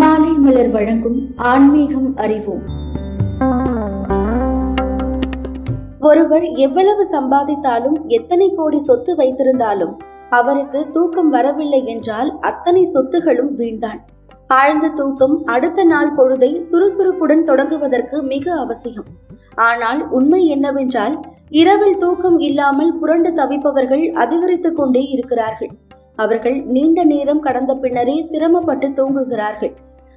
மாலை மலர் வழங்கும் ஆன்மீகம் அறிவோம். ஒருவர் எவ்வளவு சம்பாதித்தாலும் எத்தனை கோடி சொத்து வைத்திருந்தாலும் அவருக்கு தூக்கம் வரவில்லை என்றால் அத்தனை சொத்துகளும் வீண்டான் ஆழ்ந்த தூக்கம் அடுத்த நாள் பொழுதை சுறுசுறுப்புடன் தொடங்குவதற்கு மிக அவசியம். ஆனால் உண்மை என்னவென்றால் இரவில் தூக்கம் இல்லாமல் புரண்டு தவிப்பவர்கள் அதிகரித்துக் கொண்டே இருக்கிறார்கள். அவர்கள் நீண்ட நேரம் கடந்த பின்னரே சிரமப்பட்டு தூங்குகிறார்கள்.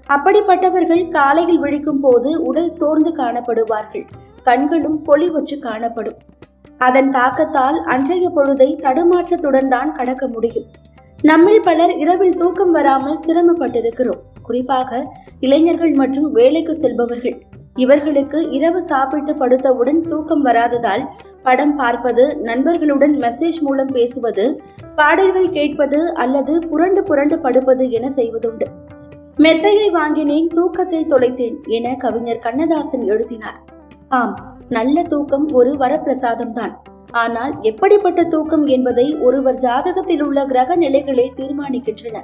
அப்படிப்பட்டவர்கள் காலையில் விழிக்கும் போது உடல் சோர்ந்து காணப்படுவார்கள். கண்களும் பொலிவற்று காணப்படும். அதன் தாக்கத்தால் அன்றைய பொழுதை தடுமாற்றத்துடன் தான் கடக்க முடியும். நம்மில் பலர் இரவில் தூக்கம் வராமல் சிரமப்பட்டிருக்கிறோம். குறிப்பாக இளைஞர்கள் மற்றும் வேலைக்கு செல்பவர்கள். இவர்களுக்கு இரவு சாப்பிட்டு படுத்தவுடன் தூக்கம் வராததால் படம் பார்ப்பது நண்பர்களுடன் மெசேஜ் மூலம் பேசுவது பாடல்கள் கேட்பது அல்லது புரண்டு புரண்டு படுப்பது என செய்வதுண்டு. மெத்தையை வாங்கினேன் தூக்கத்தை தொலைத்தேன் என கவிஞர் கண்ணதாசன் எழுதினார். ஆம் நல்ல தூக்கம் ஒரு வரப்பிரசாதம் தான் ஆனால் எப்படிப்பட்ட தூக்கம் என்பதை ஒருவர் ஜாதகத்தில் உள்ள கிரக நிலைகளே தீர்மானிக்கின்றன.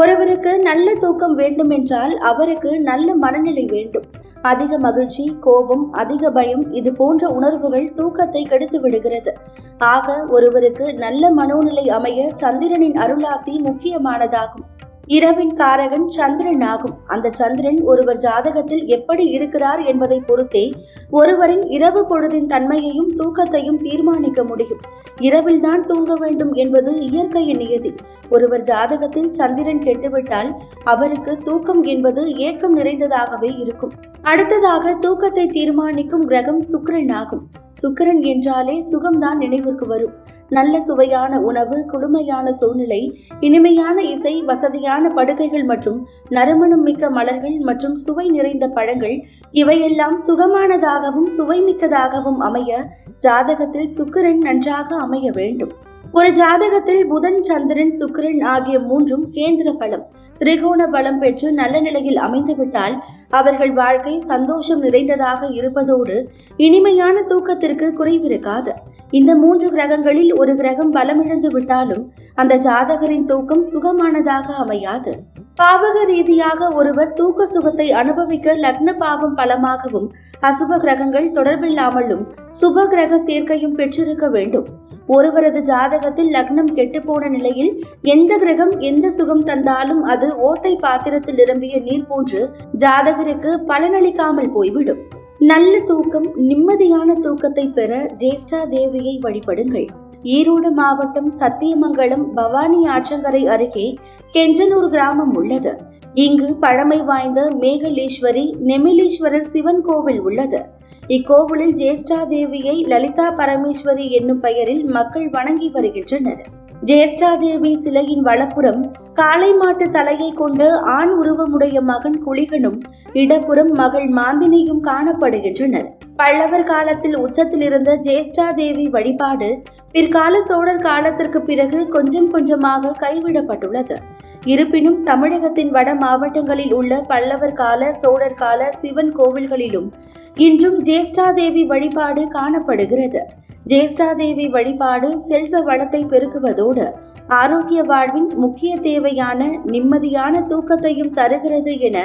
ஒருவருக்கு நல்ல தூக்கம் வேண்டுமென்றால் அவருக்கு நல்ல மனநிலை வேண்டும். அதிக மகிழ்ச்சி கோபம் அதிக பயம் இது போன்ற உணர்வுகள் தூக்கத்தை கெடுத்து விடுகிறது. ஆக ஒருவருக்கு நல்ல மனோநிலை அமைய சந்திரனின் அருளாசி முக்கியமானதாகும். இரவின் காரகன் சந்திரன் ஆகும். அந்த சந்திரன் ஒருவர் ஜாதகத்தில் எப்படி இருக்கிறார் என்பதை பொறுத்தே ஒருவரின் இரவு பொழுதின் தன்மையையும் தூக்கத்தையும் தீர்மானிக்க முடியும். இரவில் தான் தூங்க வேண்டும் என்பது இயற்கையின் நியதி. ஒருவர் ஜாதகத்தில் சந்திரன் கெட்டுவிட்டால் அவருக்கு தூக்கம் என்பது ஏக்கம் நிறைந்ததாகவே இருக்கும். அடுத்ததாக தூக்கத்தை தீர்மானிக்கும் கிரகம் சுக்கரன் ஆகும். சுக்கிரன் என்றாலே சுகம்தான் நினைவுக்கு வரும். நல்ல சுவையான உணவு குளுமையான சூழ்நிலை இனிமையான இசை வசதியான படுக்கைகள் மற்றும் நறுமணம் மிக்க மலர்கள் மற்றும் சுவை நிறைந்த பழங்கள் இவையெல்லாம் சுகமானதாகவும் சுவைமிக்கதாகவும் அமைய ஜாதகத்தில் சுக்கிரன் நன்றாக அமைய வேண்டும். ஒரு ஜாதகத்தில் புதன் சந்திரன் சுக்கிரன் ஆகிய மூன்றும் கேந்திர பலம் திரிகோண பலம் பெற்று நல்ல நிலையில் அமைந்துவிட்டால் அவர்கள் வாழ்க்கை சந்தோஷம் நிறைந்ததாக இருப்பதோடு இனிமையான தூக்கத்திற்கு குறைவிருக்காது. இந்த மூன்று கிரகங்களில் ஒரு கிரகம் பலமிழந்து விட்டாலும் அந்த ஜாதகரின் தூக்கம் சுகமானதாக அமையாது. பாவக ரீதியாக ஒருவர் தூக்க சுகத்தை அனுபவிக்க லக்ன பாவம் பலமாகவும் அசுப கிரகங்கள் தொடர்பில்லாமலும் சுப கிரக சேர்க்கையும் பெற்றிருக்க வேண்டும். ஒருவரது ஜாதகத்தில் லக்னம் கெட்டுப்போன நிலையில் எந்த கிரகம் எந்த சுகம் தந்தாலும் அது ஓட்டை பாத்திரத்தில் நிரம்பிய நீர் போன்று ஜாதகருக்கு பலனளிக்காமல் போய்விடும். நல்ல தூக்கம் நிம்மதியான தூக்கத்தை பெற ஜேஷ்டா தேவியை வழிபடுங்கள். ஈரோடு மாவட்டம் சத்தியமங்கலம் பவானி ஆற்றங்கரை அருகே கெஞ்சனூர் கிராமம் உள்ளது. இங்கு பழமை வாய்ந்த மேகலீஸ்வரி நெமிலீஸ்வரர் சிவன் கோவில் உள்ளது. இக்கோவிலில் ஜேஷ்டா தேவியை லலிதா பரமேஸ்வரி என்னும் பெயரில் மக்கள் வணங்கி வருகின்றனர். ஜேஷ்டா தேவி சிலையின் வலப்புறம் காளை மாட்டு தலையை கொண்டு ஆண் உருவமுடைய மகன் குளிகனும் இடப்புறம் மகள் மாந்தினியும் காணப்படுகின்றனர். பல்லவர் காலத்தில் உச்சத்தில் இருந்த ஜேஷ்டா தேவி வழிபாடு பிற்கால சோழர் காலத்திற்கு பிறகு கொஞ்சம் கொஞ்சமாக கைவிடப்பட்டுள்ளது. இருப்பினும் தமிழகத்தின் வட மாவட்டங்களில் உள்ள பல்லவர் கால சோழர் கால சிவன் கோவில்களிலும் இன்றும் ஜேஷ்டாதேவி வழிபாடு காணப்படுகிறது. ஜேஷ்டாதேவி வழிபாடு செல்வ வளத்தை பெருக்குவதோடு ஆரோக்கிய வாழ்வின் முக்கிய தேவையான நிம்மதியான தூக்கத்தையும் தருகிறது என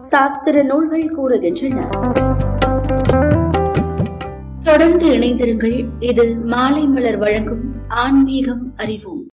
சாஸ்திர நூல்கள் கூறுகின்றன. தொடர்ந்து இணைந்திருங்கள். இது மாலை மலர் வழங்கும் ஆன்மீகம் அறிவோம்.